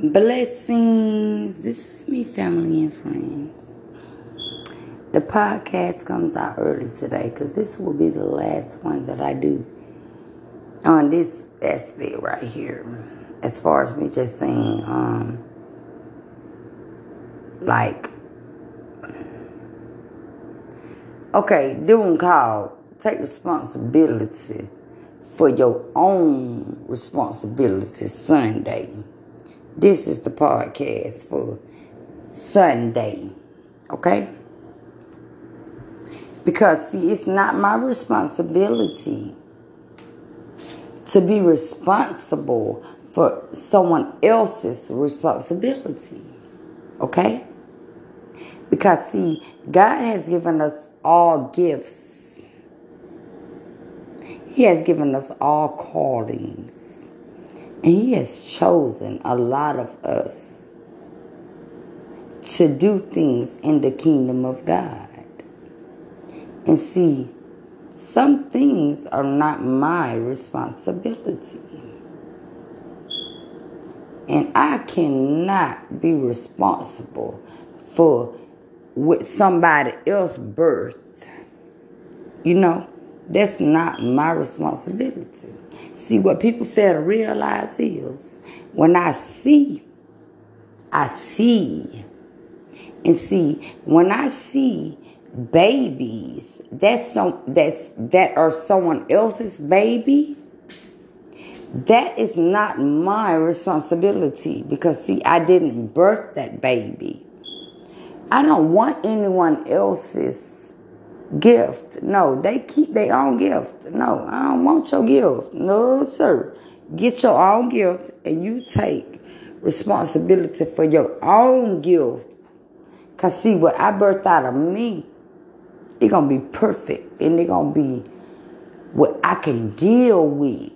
Blessings. This is me, family and friends. The podcast comes out early today because this will be the last one that I do on this aspect right here. As far as me just saying, um, like, okay, doing call, take responsibility for your own responsibility Sunday. This is the podcast for Sunday. Okay? Because, see, it's not my responsibility to be responsible for someone else's responsibility. Okay? Because, see, God has given us all gifts, He has given us all callings. And He has chosen a lot of us to do things in the kingdom of God. And see, some things are not my responsibility. And I cannot be responsible for what somebody else birth. You know, that's not my responsibility. See, what people fail to realize is when I see, I see. And see, when I see babies that's some that's that are someone else's baby, that is not my responsibility because see, I didn't birth that baby. I don't want anyone else's gift. No, they keep their own gift. No, I don't want your gift. No, sir. Get your own gift and you take responsibility for your own gift. Cause see what I birthed out of me, it gonna be perfect and it gonna be what I can deal with.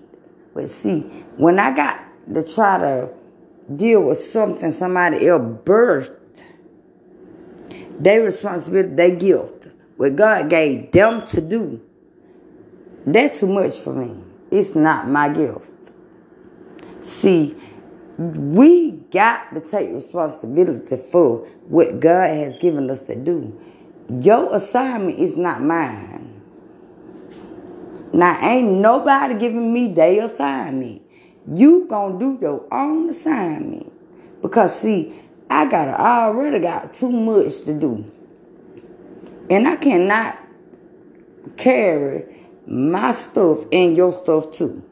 But see, when I got to try to deal with something somebody else birthed, their responsibility, their gift what God gave them to do, that's too much for me. It's not my gift. See, we got to take responsibility for what God has given us to do. Your assignment is not mine. Now, ain't nobody giving me their assignment. You gonna do your own assignment. Because see, I got already got too much to do. And I cannot carry my stuff and your stuff too.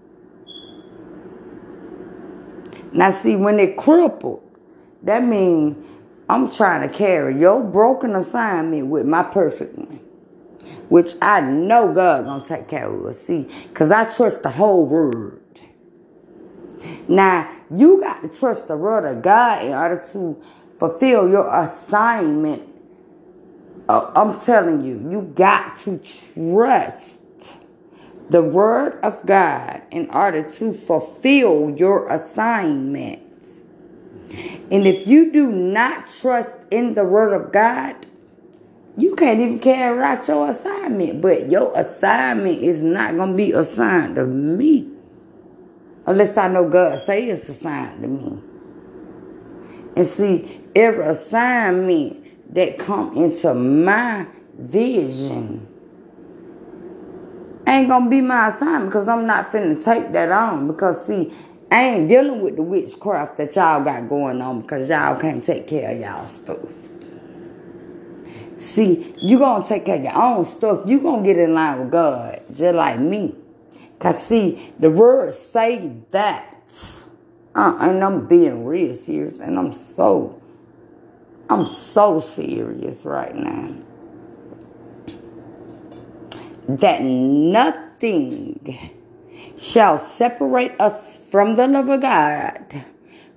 Now see, when it crippled, that means I'm trying to carry your broken assignment with my perfect one. Which I know God gonna take care of. See, because I trust the whole word. Now, you got to trust the word of God in order to fulfill your assignment uh, I'm telling you, you got to trust the word of God in order to fulfill your assignment. And if you do not trust in the word of God, you can't even carry out your assignment. But your assignment is not going to be assigned to me. Unless I know God say it's assigned to me. And see, every assignment that come into my vision ain't gonna be my assignment because I'm not finna take that on. Because see, I ain't dealing with the witchcraft that y'all got going on because y'all can't take care of y'all stuff. See, you gonna take care of your own stuff. You gonna get in line with God, just like me. Cause see, the word say that. Uh, and I'm being real serious, and I'm so I'm so serious right now. That nothing shall separate us from the love of God,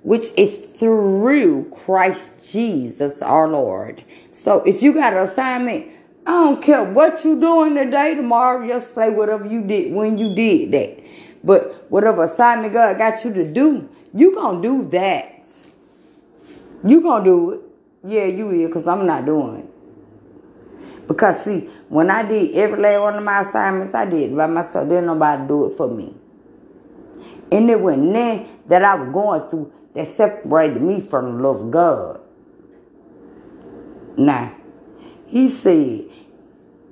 which is through Christ Jesus our Lord. So if you got an assignment, I don't care what you doing today, tomorrow, yesterday, whatever you did, when you did that. But whatever assignment God got you to do, you gonna do that. You gonna do it. Yeah, you will, because I'm not doing it. Because, see, when I did every last one of my assignments, I did by myself. Didn't nobody do it for me. And it was then that I was going through that separated me from the love of God. Now, he said,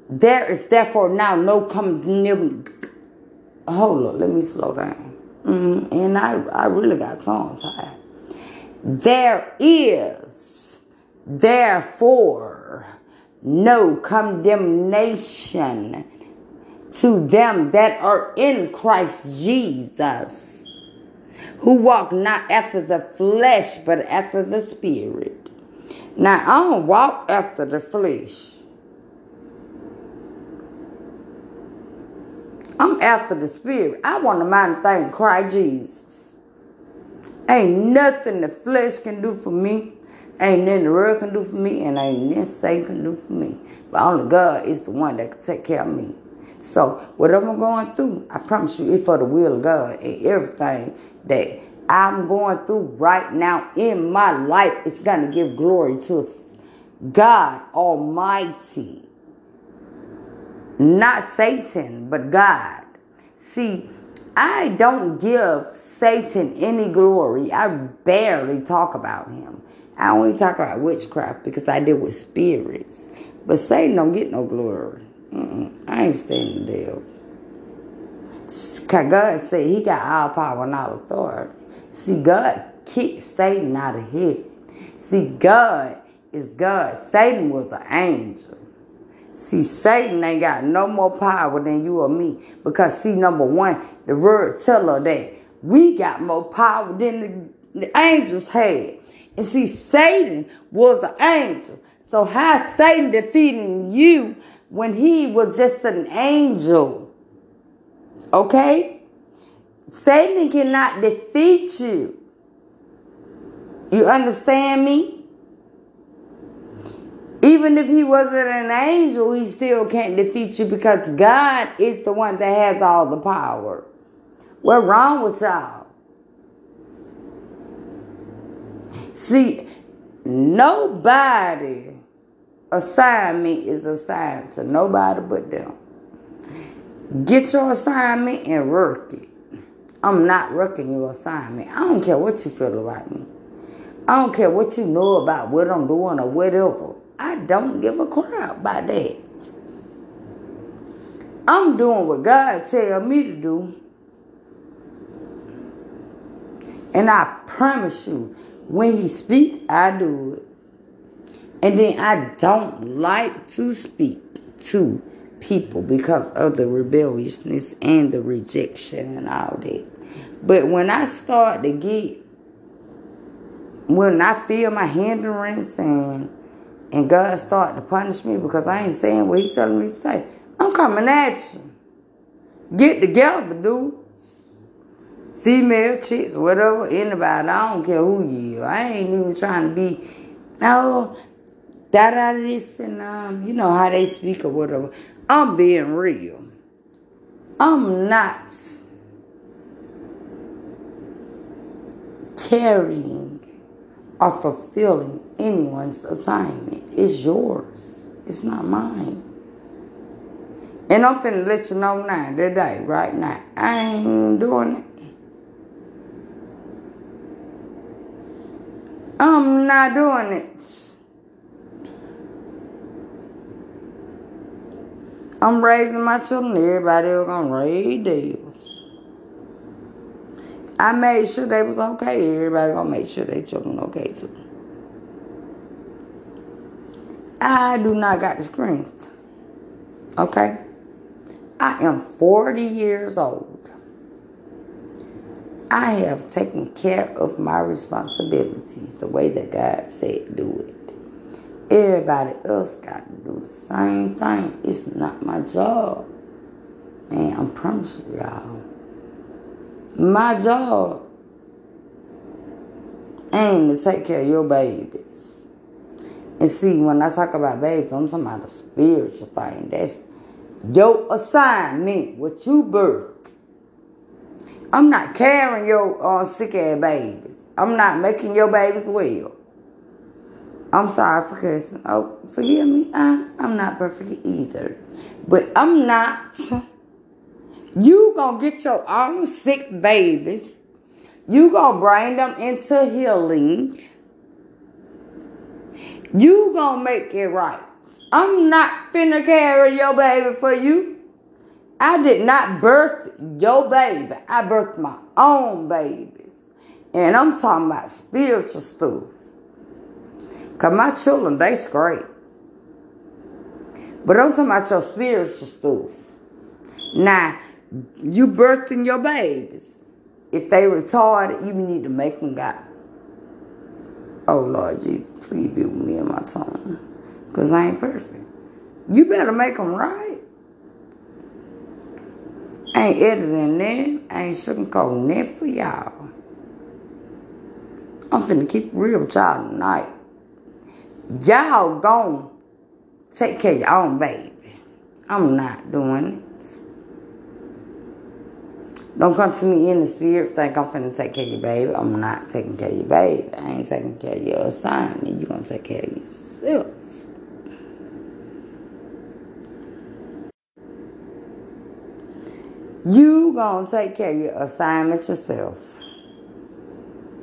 there is therefore now no condemn. Hold on, let me slow down. Mm, and I, I really got tongue tied. There is therefore no condemnation to them that are in Christ Jesus, who walk not after the flesh, but after the Spirit. Now, I don't walk after the flesh. I'm after the Spirit. I want to mind things Christ Jesus. Ain't nothing the flesh can do for me. Ain't nothing the world can do for me, and ain't nothing Satan can do for me. But only God is the one that can take care of me. So whatever I'm going through, I promise you, it's for the will of God and everything that I'm going through right now in my life. It's gonna give glory to God Almighty, not Satan, but God. See, I don't give Satan any glory. I barely talk about him. I only talk about witchcraft because I deal with spirits. But Satan don't get no glory. Mm-mm. I ain't standing there. Cause God said He got all power and all authority. See, God kicked Satan out of heaven. See, God is God. Satan was an angel. See, Satan ain't got no more power than you or me. Because, see, number one, the word tell her that we got more power than the, the angels had. And see, Satan was an angel. So how Satan defeating you when he was just an angel. Okay? Satan cannot defeat you. You understand me? Even if he wasn't an angel, he still can't defeat you because God is the one that has all the power. What's wrong with y'all? See, nobody assignment is assigned to nobody but them. Get your assignment and work it. I'm not working your assignment. I don't care what you feel about me. I don't care what you know about what I'm doing or whatever. I don't give a crap about that. I'm doing what God tell me to do. And I promise you, when he speak, I do it. And then I don't like to speak to people because of the rebelliousness and the rejection and all that. But when I start to get, when I feel my hindrance and and God start to punish me because I ain't saying what He telling me to say, I'm coming at you. Get together, dude. Female chicks, whatever, anybody, I don't care who you are. I ain't even trying to be, no, da da this and um, you know how they speak or whatever. I'm being real. I'm not carrying or fulfilling anyone's assignment. It's yours. It's not mine. And I'm finna let you know now, today, right now. I ain't doing it. I'm not doing it. I'm raising my children. Everybody else gonna raise theirs. I made sure they was okay. Everybody gonna make sure their children okay too. I do not got the strength. Okay? I am 40 years old. I have taken care of my responsibilities the way that God said do it. Everybody else got to do the same thing. It's not my job. Man, I'm promising y'all. My job ain't to take care of your babies. And see, when I talk about babies, I'm talking about a spiritual thing. That's your assignment, what you birthed. I'm not carrying your uh, sick ass babies. I'm not making your babies well. I'm sorry for cussing. Oh, forgive me. I, I'm not perfect either. But I'm not. You gonna get your own sick babies You gonna bring them into healing. You gonna make it right. I'm not finna carry your baby for you. I did not birth your baby. I birthed my own babies. And I'm talking about spiritual stuff. Cause my children, they straight. But I'm talking about your spiritual stuff. Now, you birthing your babies. If they retarded, you need to make them God. Oh Lord Jesus, please be with me in my tongue. Because I ain't perfect. You better make them right. Ain't editing them. I ain't sugarcoating that for y'all. I'm finna keep real with y'all tonight. Y'all gon' take care of your own baby. I'm not doing it. Don't come to me in the spirit think I'm finna take care of your baby. I'm not taking care of your baby. I ain't taking care of your assignment. You gonna take care of yourself. You gonna take care of your assignment yourself.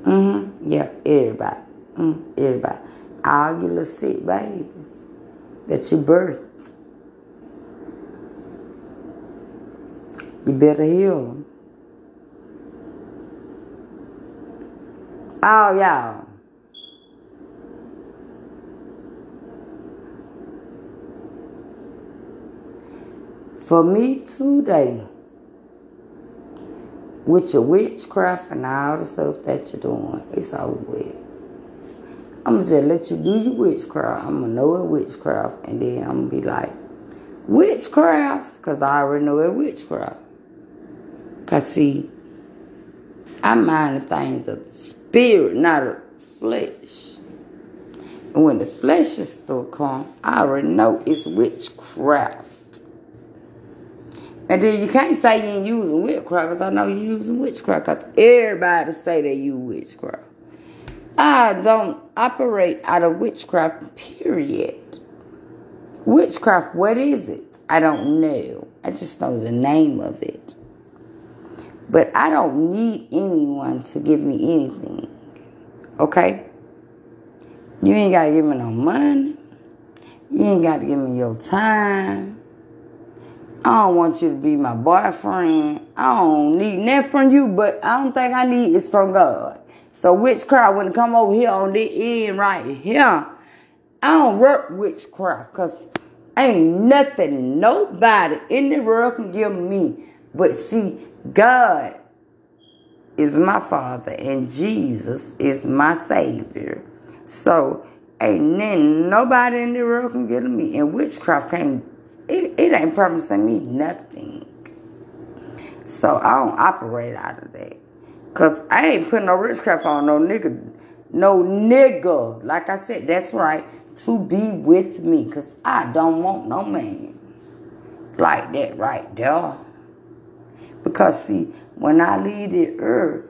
Mm-hmm. Yeah, everybody. Mm, everybody. All your little sick babies that you birthed. You better heal them. All y'all. For me today, with your witchcraft and all the stuff that you're doing, it's over with. I'm gonna just let you do your witchcraft. I'm gonna know it witchcraft, and then I'm gonna be like, witchcraft, because I already know it witchcraft. Because, see, I mind the things of the spirit, not of flesh. And when the flesh is still come, I already know it's witchcraft. And then you can't say you ain't using witchcraft because I know you're using witchcraft because everybody say they use witchcraft. I don't operate out of witchcraft, period. Witchcraft, what is it? I don't know. I just know the name of it. But I don't need anyone to give me anything. Okay? You ain't got to give me no money. You ain't got to give me your time. I don't want you to be my boyfriend. I don't need nothing from you, but I don't think I need is from God. So witchcraft, wouldn't come over here on the end right here, I don't work witchcraft because ain't nothing nobody in the world can give me. But see, God is my Father and Jesus is my Savior. So ain't nothing nobody in the world can give me. And witchcraft can't, it, it ain't promising me nothing. So I don't operate out of that. Cause I ain't putting no witchcraft on no nigga, no nigga. Like I said, that's right, to be with me. Cause I don't want no man like that right there. Because see, when I leave the earth,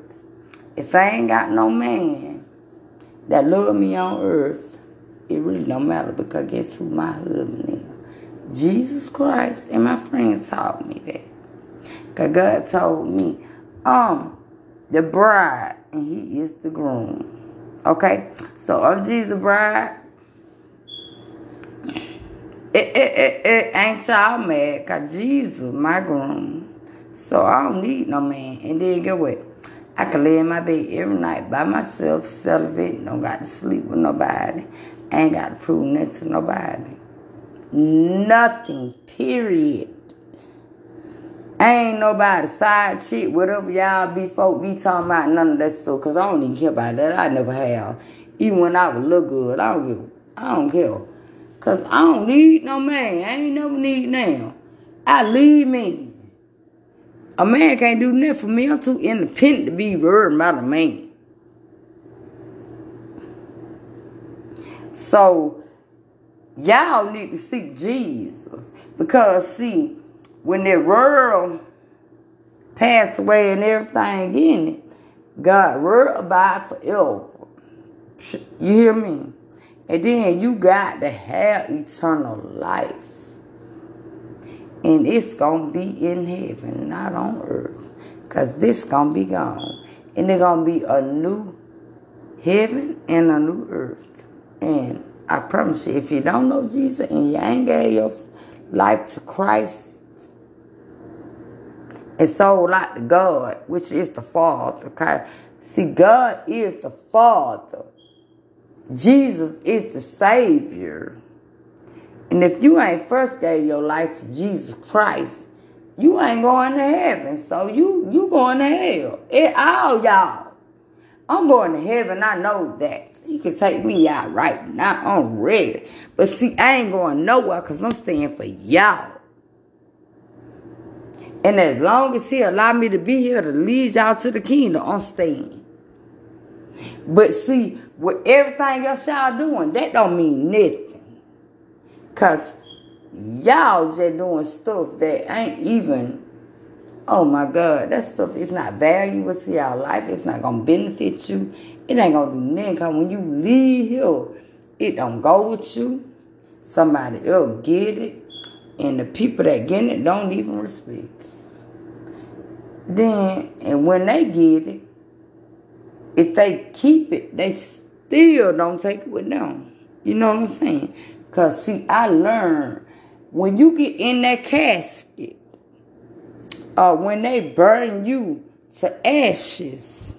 if I ain't got no man that love me on earth, it really don't matter because guess who my husband is? Jesus Christ and my friend taught me that. Cause God told me, um, the bride and he is the groom. Okay? So I'm Jesus' bride. It, it, it, it ain't y'all mad cause Jesus my groom. So I don't need no man. And then get what? I can lay in my bed every night by myself, celibate, don't got to sleep with nobody. ain't got to prove nothing to nobody. Nothing, period. Ain't nobody side shit, whatever y'all be folk be talking about, none of that stuff, cause I don't even care about that. I never have. Even when I was look good, I don't give I don't care. Cause I don't need no man. I ain't never need now. I leave me. A man can't do nothing for me. I'm too independent to be worried about a man. So y'all need to seek Jesus. Because see, when the world passed away and everything in it, God will abide forever. You hear me? And then you got to have eternal life. And it's going to be in heaven, not on earth. Because this going to be gone. And there's going to be a new heaven and a new earth. And I promise you, if you don't know Jesus and you ain't gave your life to Christ and sold out to God, which is the Father. Okay? See, God is the Father. Jesus is the Savior. And if you ain't first gave your life to Jesus Christ, you ain't going to heaven. So you you going to hell. It, all y'all. I'm going to heaven. I know that. He can take me out right now. I'm ready. But see, I ain't going nowhere because I'm staying for y'all. And as long as he allow me to be here to lead y'all to the kingdom, I'm staying. But see, with everything else y'all doing, that don't mean nothing. Because y'all just doing stuff that ain't even Oh my God, that stuff is not valuable to your life. It's not gonna benefit you. It ain't gonna do nothing. Cause when you leave here, it don't go with you. Somebody else get it, and the people that get it don't even respect. Then, and when they get it, if they keep it, they still don't take it with them. You know what I'm saying? Cause see, I learned when you get in that casket uh, when they burn you to ashes,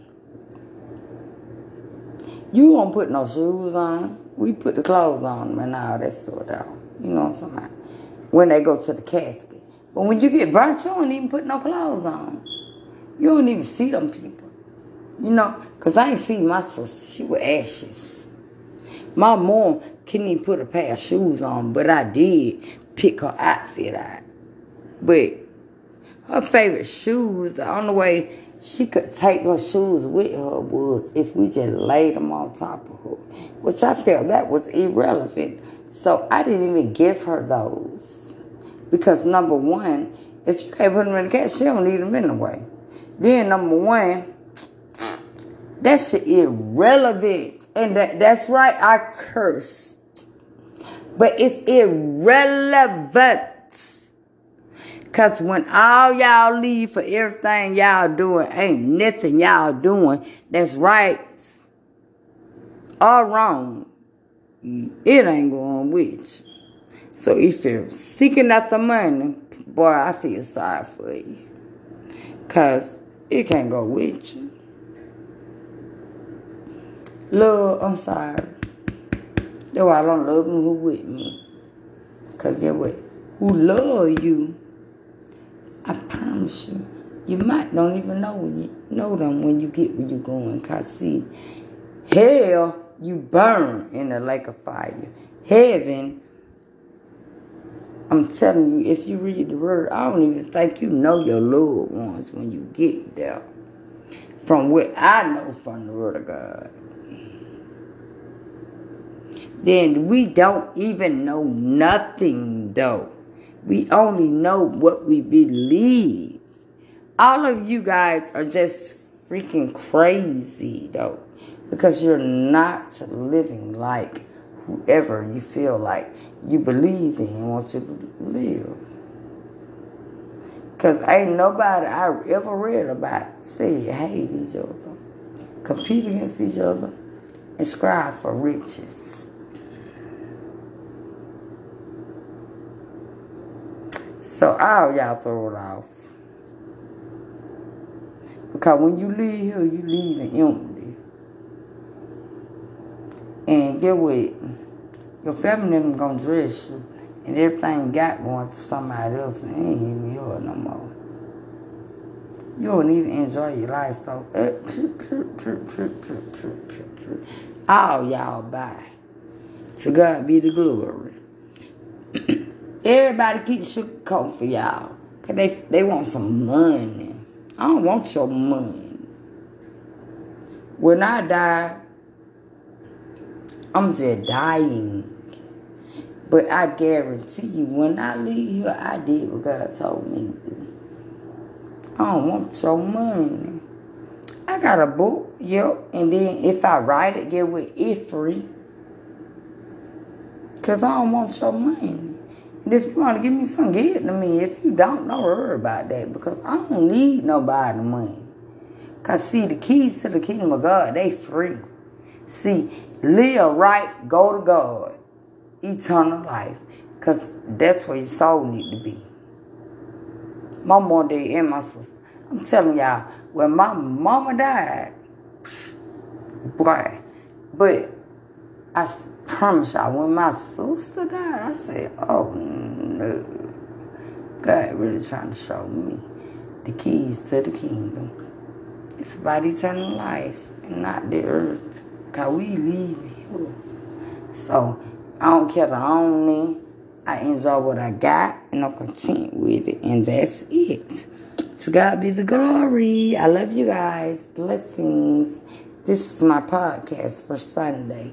you won't put no shoes on. We put the clothes on and all that sort of. You know what I'm talking about? When they go to the casket. But when you get burnt, you don't even put no clothes on. You don't even see them people. You know? Because I ain't see my sister. She was ashes. My mom couldn't even put a pair of shoes on, but I did pick her outfit out. But her favorite shoes, the only way she could take her shoes with her was if we just laid them on top of her, which I felt that was irrelevant. So I didn't even give her those. Because number one, if you can't put them in the cat, she don't need them anyway. Then number one, that shit irrelevant. And that, that's right, I cursed. But it's irrelevant. Cause when all y'all leave for everything y'all doing, ain't nothing y'all doing that's right or wrong. It ain't going with you. So if you're seeking after money, boy, I feel sorry for you. Cause it can't go with you. Love, I'm sorry. Why I don't love them who with me. Cause get what? Who love you I promise you, you might don't even know you know them when you get where you're going. Cause see, hell you burn in the lake of fire. Heaven, I'm telling you, if you read the word, I don't even think you know your loved ones when you get there. From what I know from the word of God. Then we don't even know nothing though. We only know what we believe. All of you guys are just freaking crazy, though, because you're not living like whoever you feel like you believe in and want you to live. Because ain't nobody I ever read about say hate each other, compete against each other, and strive for riches. So all y'all throw it off. Because when you leave here, you leaving empty. And get what? Your them gonna dress you. And everything got going to somebody else and ain't even yours no more. You don't even enjoy your life, so all y'all bye. To God be the glory. Everybody keep sugarcoating for y'all. Cause they, they want some money. I don't want your money. When I die, I'm just dying. But I guarantee you, when I leave here, I did what God told me to do. I don't want your money. I got a book, yep. And then if I write it, get with it free. Because I don't want your money. And if you want to give me some, give it to me. If you don't, don't worry about that because I don't need nobody money. Because see, the keys to the kingdom of God, they free. See, live right, go to God, eternal life. Because that's where your soul need to be. My mom, and my sister. I'm telling y'all, when my mama died, boy, but I promise y'all, when my sister died, I said, oh no. God really trying to show me the keys to the kingdom. It's about eternal life and not the earth. Cause we leave here. So I don't care the only. I enjoy what I got and I'm content with it. And that's it. To God be the glory. I love you guys. Blessings. This is my podcast for Sunday.